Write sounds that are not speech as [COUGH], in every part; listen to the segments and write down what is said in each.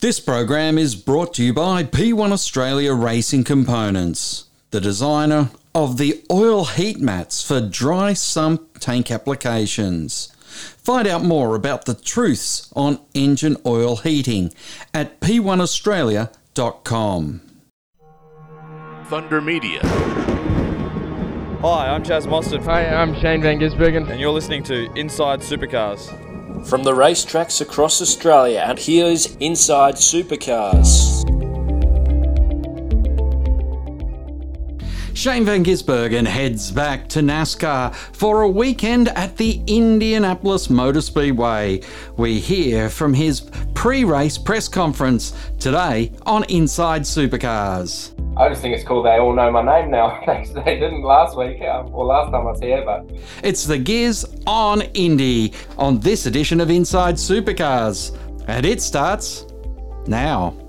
This program is brought to you by P1 Australia Racing Components, the designer of the oil heat mats for dry sump tank applications. Find out more about the truths on engine oil heating at p1australia.com. Thunder Media. Hi, I'm Chaz Mostert, Hi, I'm Shane Van Gisbergen. and you're listening to Inside Supercars. From the racetracks across Australia, and here's Inside Supercars. Shane Van Gisbergen heads back to NASCAR for a weekend at the Indianapolis Motor Speedway. We hear from his pre race press conference today on Inside Supercars. I just think it's cool they all know my name now. [LAUGHS] they didn't last week um, or last time I was here, but It's the Giz on Indy on this edition of Inside Supercars. And it starts now.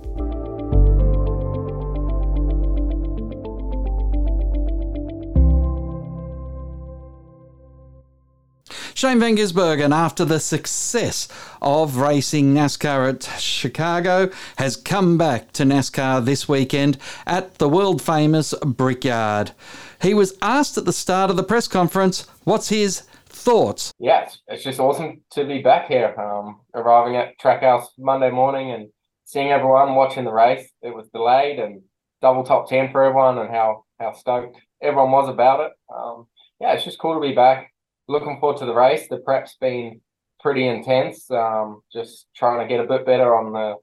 Shane Van Gisbergen, after the success of racing NASCAR at Chicago, has come back to NASCAR this weekend at the world famous Brickyard. He was asked at the start of the press conference what's his thoughts. yeah, it's, it's just awesome to be back here. Um, arriving at Trackhouse Monday morning and seeing everyone watching the race. It was delayed and double top ten for everyone, and how how stoked everyone was about it. Um, yeah, it's just cool to be back. Looking forward to the race. The prep's been pretty intense. Um, just trying to get a bit better on the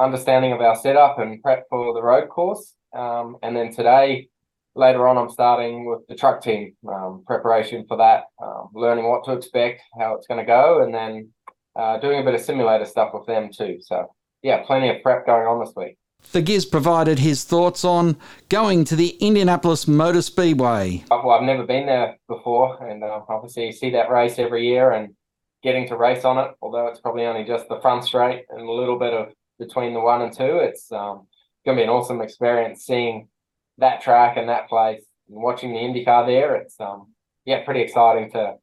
understanding of our setup and prep for the road course. Um, and then today, later on, I'm starting with the truck team um, preparation for that, um, learning what to expect, how it's going to go, and then uh, doing a bit of simulator stuff with them too. So, yeah, plenty of prep going on this week. The Giz provided his thoughts on going to the Indianapolis Motor Speedway. Well, I've never been there before, and uh, obviously you see that race every year, and getting to race on it, although it's probably only just the front straight and a little bit of between the one and two, it's um, going to be an awesome experience seeing that track and that place and watching the IndyCar there. It's um, yeah, pretty exciting to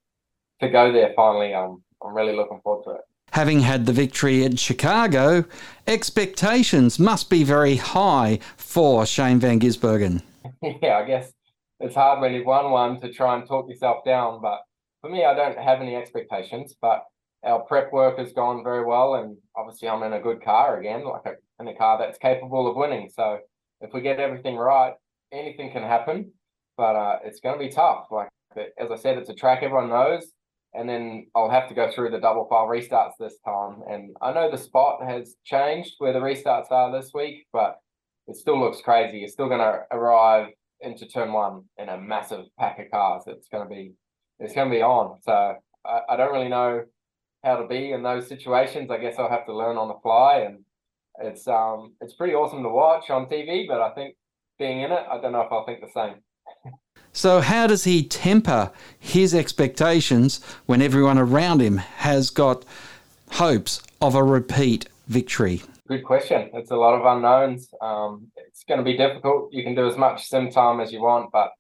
to go there finally. Um, I'm really looking forward to it. Having had the victory at Chicago, expectations must be very high for Shane Van Gisbergen. [LAUGHS] yeah, I guess it's hard when you've won one to try and talk yourself down. But for me, I don't have any expectations. But our prep work has gone very well, and obviously, I'm in a good car again, like a, in a car that's capable of winning. So if we get everything right, anything can happen. But uh, it's going to be tough. Like as I said, it's a track everyone knows. And then I'll have to go through the double file restarts this time. And I know the spot has changed where the restarts are this week, but it still looks crazy. You're still going to arrive into turn one in a massive pack of cars. It's going to be, it's going to be on. So I, I don't really know how to be in those situations. I guess I'll have to learn on the fly, and it's um, it's pretty awesome to watch on TV. But I think being in it, I don't know if I'll think the same. So, how does he temper his expectations when everyone around him has got hopes of a repeat victory? Good question. It's a lot of unknowns. Um, it's going to be difficult. You can do as much sim time as you want, but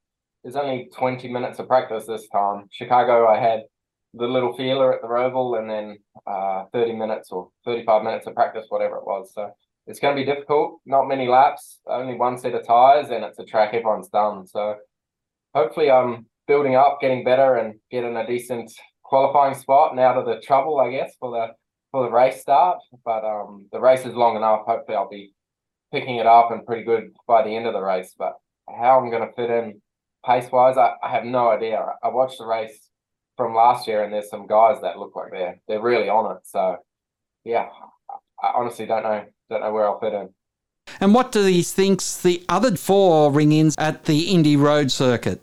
there's only 20 minutes of practice this time. Chicago, I had the little feeler at the Roval and then uh, 30 minutes or 35 minutes of practice, whatever it was. So it's going to be difficult. Not many laps, only one set of tires, and it's a track everyone's done. So hopefully, I'm building up, getting better, and getting a decent qualifying spot and out of the trouble, I guess, for the for the race start. But um, the race is long enough. Hopefully, I'll be picking it up and pretty good by the end of the race. But how I'm going to fit in pace wise, I, I have no idea. I watched the race from last year, and there's some guys that look like they're they're really on it. So yeah, I honestly don't know don't know where I'll fit in. And what do he thinks the other four ring ins at the Indy Road circuit?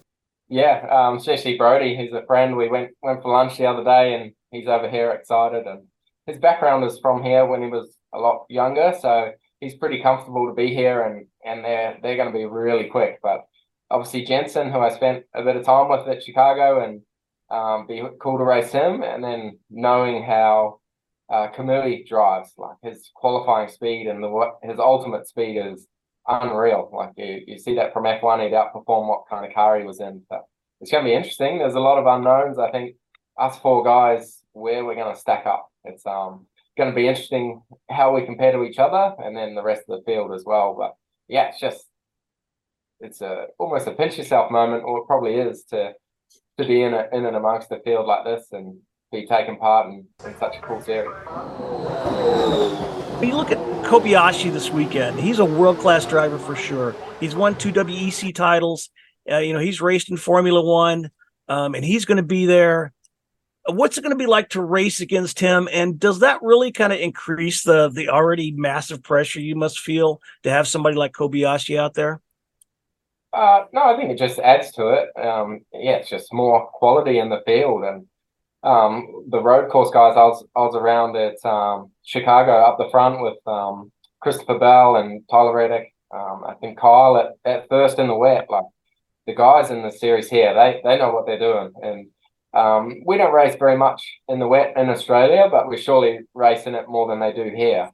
Yeah, um, especially Brodie. He's a friend. We went went for lunch the other day, and he's over here excited. And his background is from here when he was a lot younger, so he's pretty comfortable to be here. And and they're they're going to be really quick. But obviously Jensen, who I spent a bit of time with at Chicago, and um, be cool to race him. And then knowing how uh, Kamui drives, like his qualifying speed and the his ultimate speed is unreal. Like you, you see that from F1, he'd outperform what kind of car he was in. So it's going to be interesting. There's a lot of unknowns. I think us four guys, where we're going to stack up. It's um going to be interesting how we compare to each other, and then the rest of the field as well. But yeah, it's just it's a almost a pinch yourself moment, or it probably is to to be in a, in and amongst the field like this and be taking part in, in such a cool series. When you look at Kobayashi this weekend, he's a world class driver for sure. He's won two WEC titles. Uh, you know, he's raced in Formula One, um, and he's going to be there. What's it going to be like to race against him? And does that really kind of increase the the already massive pressure you must feel to have somebody like Kobayashi out there? Uh, no, I think it just adds to it. Um, yeah, it's just more quality in the field, and um, the road course guys. I was I was around at um, Chicago up the front with um, Christopher Bell and Tyler Reddick. Um, I think Kyle at, at first in the wet. Like the guys in the series here, they they know what they're doing, and um, we don't race very much in the wet in Australia, but we're surely racing it more than they do here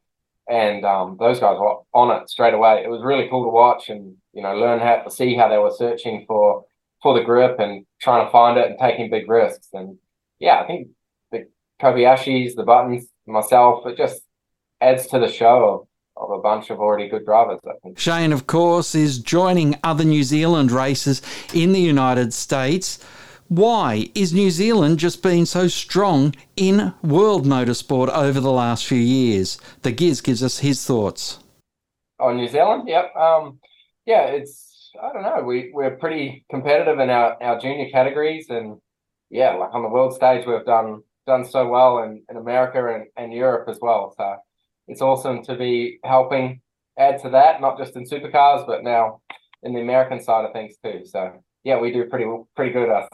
and um, those guys were on it straight away. It was really cool to watch and you know learn how to see how they were searching for for the grip and trying to find it and taking big risks. And yeah, I think the Kobayashis, the Buttons, myself, it just adds to the show of, a bunch of already good drivers. I think. Shane, of course, is joining other New Zealand races in the United States. Why is New Zealand just been so strong in world motorsport over the last few years? The Giz gives us his thoughts. Oh, New Zealand? Yep. Um, yeah, it's I don't know. We we're pretty competitive in our, our junior categories, and yeah, like on the world stage, we've done done so well in, in America and, and Europe as well. So it's awesome to be helping add to that, not just in supercars, but now in the American side of things too. So yeah, we do pretty pretty good us.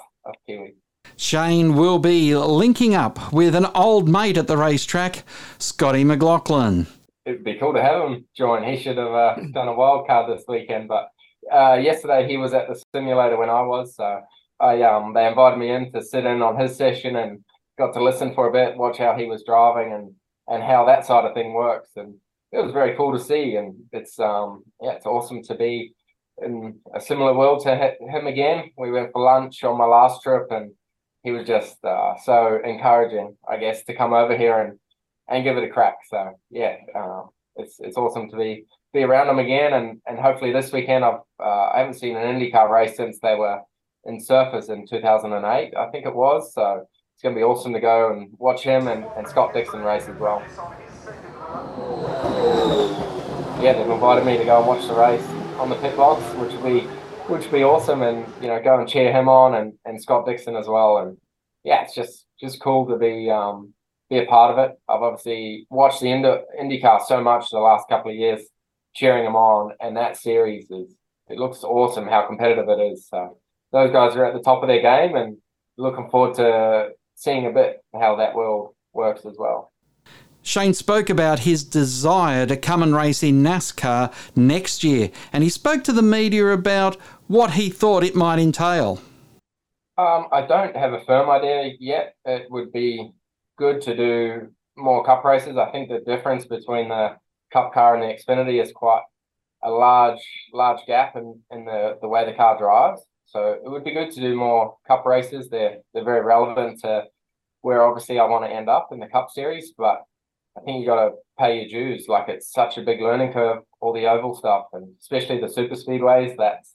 Kiwi. Shane will be linking up with an old mate at the racetrack, Scotty McLaughlin. It'd be cool to have him join. He should have uh, done a wild card this weekend, but uh, yesterday he was at the simulator when I was, so I um they invited me in to sit in on his session and got to listen for a bit, watch how he was driving and and how that side of thing works, and it was very cool to see. And it's um yeah, it's awesome to be in a similar world to him again. We went for lunch on my last trip, and he was just uh, so encouraging, I guess, to come over here and and give it a crack. So yeah, uh, it's it's awesome to be be around him again, and and hopefully this weekend I've uh, I haven't seen an IndyCar race since they were in Surfers in 2008, I think it was. So it's going to be awesome to go and watch him and, and Scott Dixon race as well. Yeah, they've invited me to go and watch the race on the pit box, which will be which would be awesome, and you know go and cheer him on and, and Scott Dixon as well, and yeah, it's just just cool to be um, be a part of it. I've obviously watched the Indy, IndyCar so much the last couple of years, cheering them on, and that series is it looks awesome how competitive it is. So those guys are at the top of their game, and looking forward to seeing a bit how that world works as well. Shane spoke about his desire to come and race in NASCAR next year, and he spoke to the media about what he thought it might entail. Um, I don't have a firm idea yet. It would be good to do more cup races. I think the difference between the cup car and the Xfinity is quite a large, large gap in, in the, the way the car drives. So it would be good to do more cup races. They're they're very relevant to where obviously I want to end up in the cup series, but I think you got to pay your dues. Like it's such a big learning curve, all the oval stuff, and especially the super speedways. That's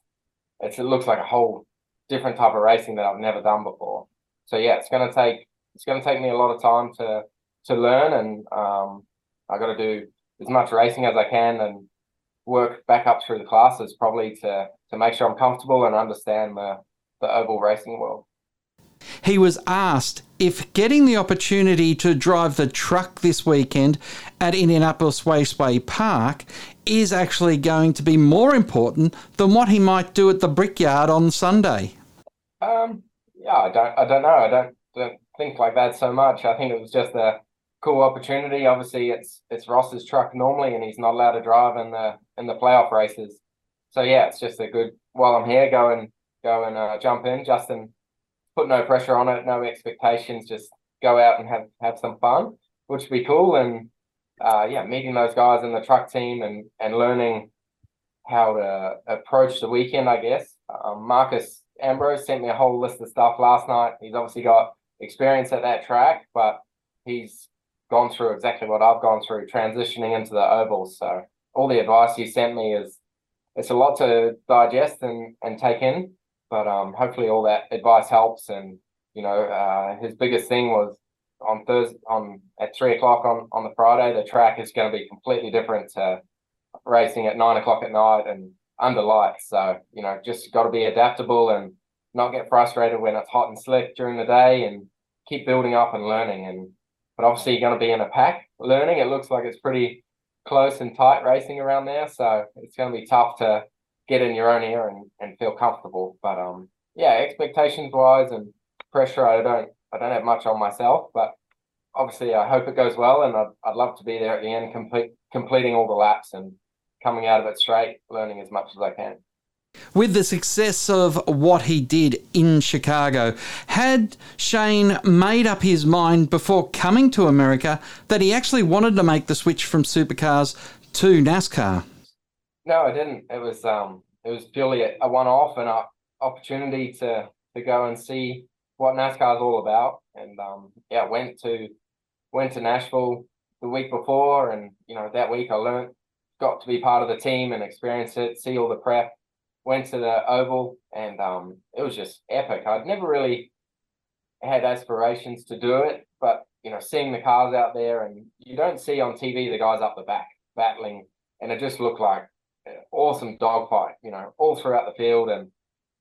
it's, it looks like a whole different type of racing that I've never done before. So yeah, it's gonna take it's gonna take me a lot of time to to learn, and um, I got to do as much racing as I can and work back up through the classes probably to to make sure I'm comfortable and understand the the oval racing world. He was asked if getting the opportunity to drive the truck this weekend at Indianapolis Raceway Park is actually going to be more important than what he might do at the Brickyard on Sunday. Um, yeah, I don't, I don't know. I don't, don't think like that so much. I think it was just a cool opportunity. Obviously, it's it's Ross's truck normally, and he's not allowed to drive in the in the playoff races. So yeah, it's just a good. While I'm here, go and go and uh, jump in. Justin put no pressure on it, no expectations, just go out and have have some fun, which would be cool. And uh, yeah, meeting those guys in the truck team and and learning how to approach the weekend. I guess um, Marcos Ambrose sent me a whole list of stuff last night. He's obviously got experience at that track, but he's gone through exactly what I've gone through, transitioning into the ovals. So all the advice you sent me is it's a lot to digest and, and take in, but um, hopefully all that advice helps. And you know, uh, his biggest thing was on Thursday on at three o'clock on on the Friday. The track is going to be completely different to racing at nine o'clock at night and under lights. So you know, just got to be adaptable and not get frustrated when it's hot and slick during the day, and keep building up and learning. And but obviously, you're going to be in a pack learning. It looks like it's pretty close and tight racing around there, so it's going to be tough to get in your own ear and, and feel comfortable. But um, yeah, expectations wise and pressure, I don't I don't have much on myself, but obviously I hope it goes well, and I'd, I'd love to be there at the end, complete completing all the laps and coming out of it straight, learning as much as I can. With the success of what he did in Chicago, had Shane made up his mind before coming to America that he actually wanted to make the switch from supercars to NASCAR? No, I didn't. It was um, it was purely a, one-off and an opportunity to to go and see what NASCAR is all about. And um, yeah, went to went to Nashville the week before, and you know that week I learned, got to be part of the team and experience it, see all the prep. Went to the oval, and um, it was just epic. I'd never really had aspirations to do it, but you know, seeing the cars out there, and you don't see on TV the guys up the back battling, and it just looked like awesome dogfight, you know, all throughout the field. And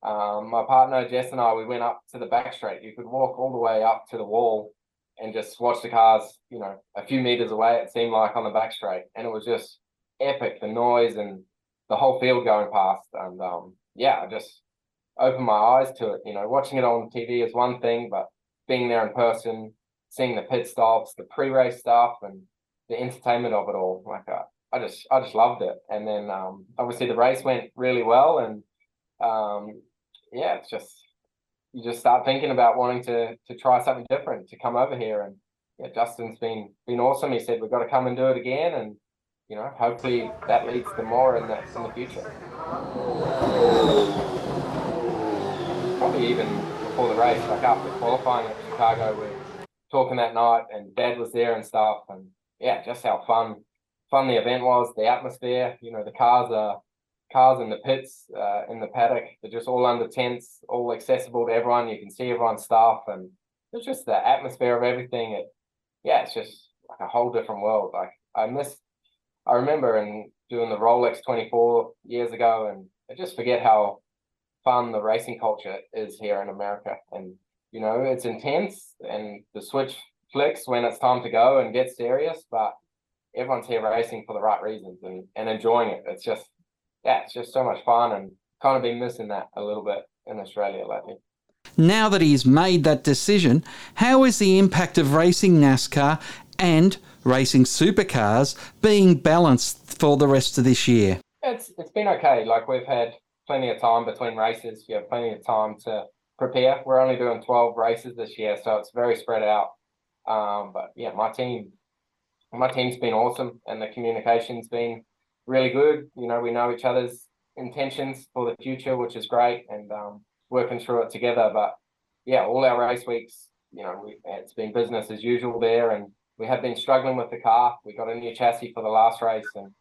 um, my partner Jess and I, we went up to the back straight. You could walk all the way up to the wall and just watch the cars, you know, a few meters away. It seemed like on the back straight, and it was just epic. The noise and the whole field going past, and um, yeah, I just opened my eyes to it. You know, watching it on TV is one thing, but being there in person, seeing the pit stops, the pre-race stuff, and the entertainment of it all, like uh, I just I just loved it. And then um, obviously the race went really well, and um, yeah, it's just you just start thinking about wanting to to try something different, to come over here. And yeah, Justin's been been awesome. He said we've got to come and do it again, and you know hopefully that leads to more in the in the future. Probably even before the race, like after qualifying at Chicago, we are talking that night, and Dad was there and stuff, and yeah, just how fun fun the event was, the atmosphere. You know, the cars are cars in the pits, uh, in the paddock. They're just all under tents, all accessible to everyone. You can see everyone's stuff, and it's just the atmosphere of everything. It, yeah, it's just like a whole different world. Like I miss, I remember and doing the Rolex 24 years ago, and I just forget how fun the racing culture is here in America. And you know, it's intense, and the switch flicks when it's time to go and get serious, but everyone's here racing for the right reasons and, and enjoying it. It's just, yeah, it's just so much fun and kind of been missing that a little bit in Australia lately. Now that he's made that decision, how is the impact of racing NASCAR and racing supercars being balanced for the rest of this year? It's it's been okay. Like we've had plenty of time between races. You have plenty of time to prepare. We're only doing twelve races this year, so it's very spread out. Um, but yeah, my team my team's been awesome and the communication's been really good. You know, we know each other's intentions for the future, which is great, and um, working through it together. But yeah, all our race weeks, you know, we, it's been business as usual there, and we have been struggling with the car. We got a new chassis for the last race, and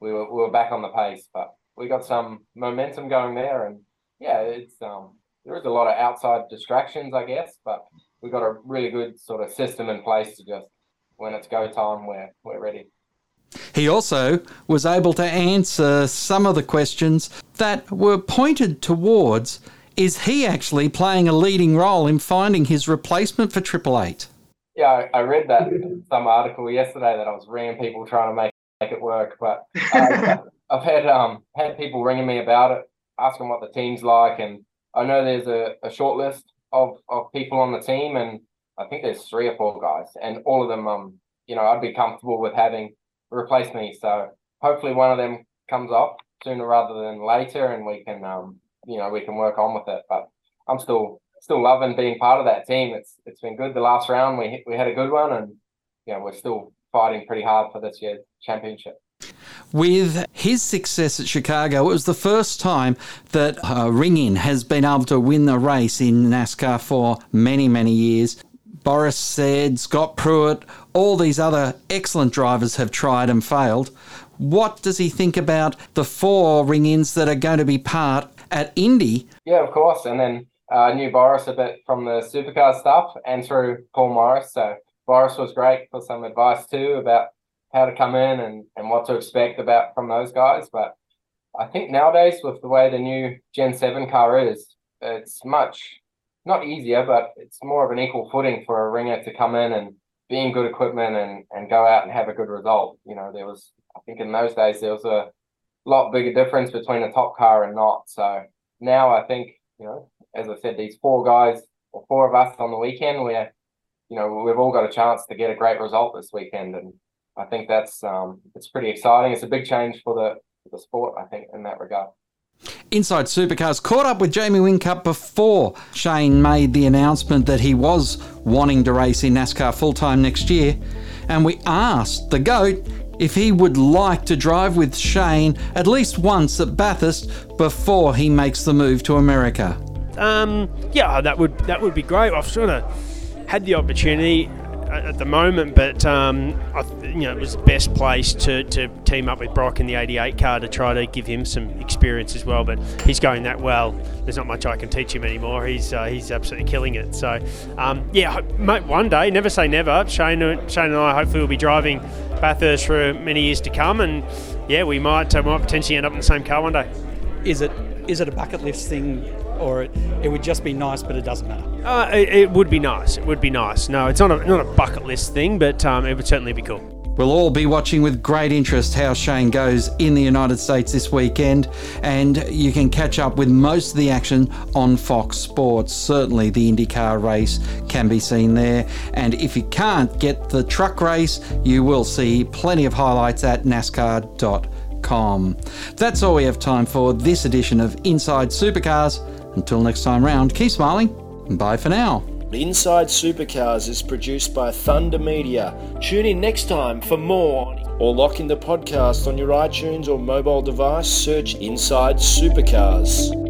we were we were back on the pace, but we got some momentum going there, and yeah, it's um there is a lot of outside distractions, I guess, but we got a really good sort of system in place to just when it's go time, we're, we're ready. He also was able to answer some of the questions that were pointed towards is he actually playing a leading role in finding his replacement for Triple Eight? Yeah, I, read that some article yesterday that I was ringing people trying to make make it work, but uh, [LAUGHS] I've had um had people ringing me about it, asking what the team's like, and I know there's a, a short list of, of people on the team, and I think there's three or four guys, and all of them, um, you know, I'd be comfortable with having replace me. So hopefully one of them comes off sooner rather than later, and we can, um, you know, we can work on with it. But I'm still still loving being part of that team. It's it's been good. The last round we we had a good one, and you know, we're still fighting pretty hard for this year's championship. With his success at Chicago, it was the first time that uh, Ring In has been able to win the race in NASCAR for many, many years Boris Said, Scott Pruett, all these other excellent drivers have tried and failed. What does he think about the four ring ins that are going to be part at Indy? Yeah, of course. And then I uh, knew Boris a bit from the supercar stuff and through Paul Morris. So Boris was great for some advice too about how to come in and, and what to expect about from those guys. But I think nowadays with the way the new Gen 7 car is, it's much not easier, but it's more of an equal footing for a ringer to come in and be in good equipment and, and go out and have a good result. You know, there was I think in those days there was a lot bigger difference between a top car and not. So now I think, you know, as I said, these four guys or four of us on the weekend, we're you know, we've all got a chance to get a great result this weekend and I think that's um, it's pretty exciting. It's a big change for the for the sport, I think, in that regard. Inside Supercars caught up with Jamie Whincup before Shane made the announcement that he was wanting to race in NASCAR full time next year, and we asked the GOAT if he would like to drive with Shane at least once at Bathurst before he makes the move to America. Um, yeah, that would that would be great. I've sort of had the opportunity at the moment, but um, I, you know, it was the best place to, to team up with Broc in the 88 car to try to give him some experience as well. But he's going that well. There's not much I can teach him anymore. He's uh, he's absolutely killing it. So um, yeah, mate, one day, never say never. Shane, Shane and I hopefully will be driving Bathurst for many years to come, and yeah, we might uh, might potentially end up in the same car one day. Is it is it a bucket list thing or it, it would just be nice, but it doesn't matter? Uh, it, it, would be nice. It would be nice. No, it's not a, not a bucket list thing, but um, it would certainly be cool. We'll all be watching with great interest how Shane goes in the United States this weekend, and you can catch up with most of the action on Fox Sports. Certainly, the IndyCar race can be seen there, and if you can't get the truck race, you will see plenty of highlights at NASCAR.com. That's all we have time for this edition of Inside Supercars. Until next time round, keep smiling. And bye for now. Inside Supercars is produced by Thunder Media. Tune in next time for more. Or lock in the podcast on your iTunes or mobile device. Search Inside Supercars.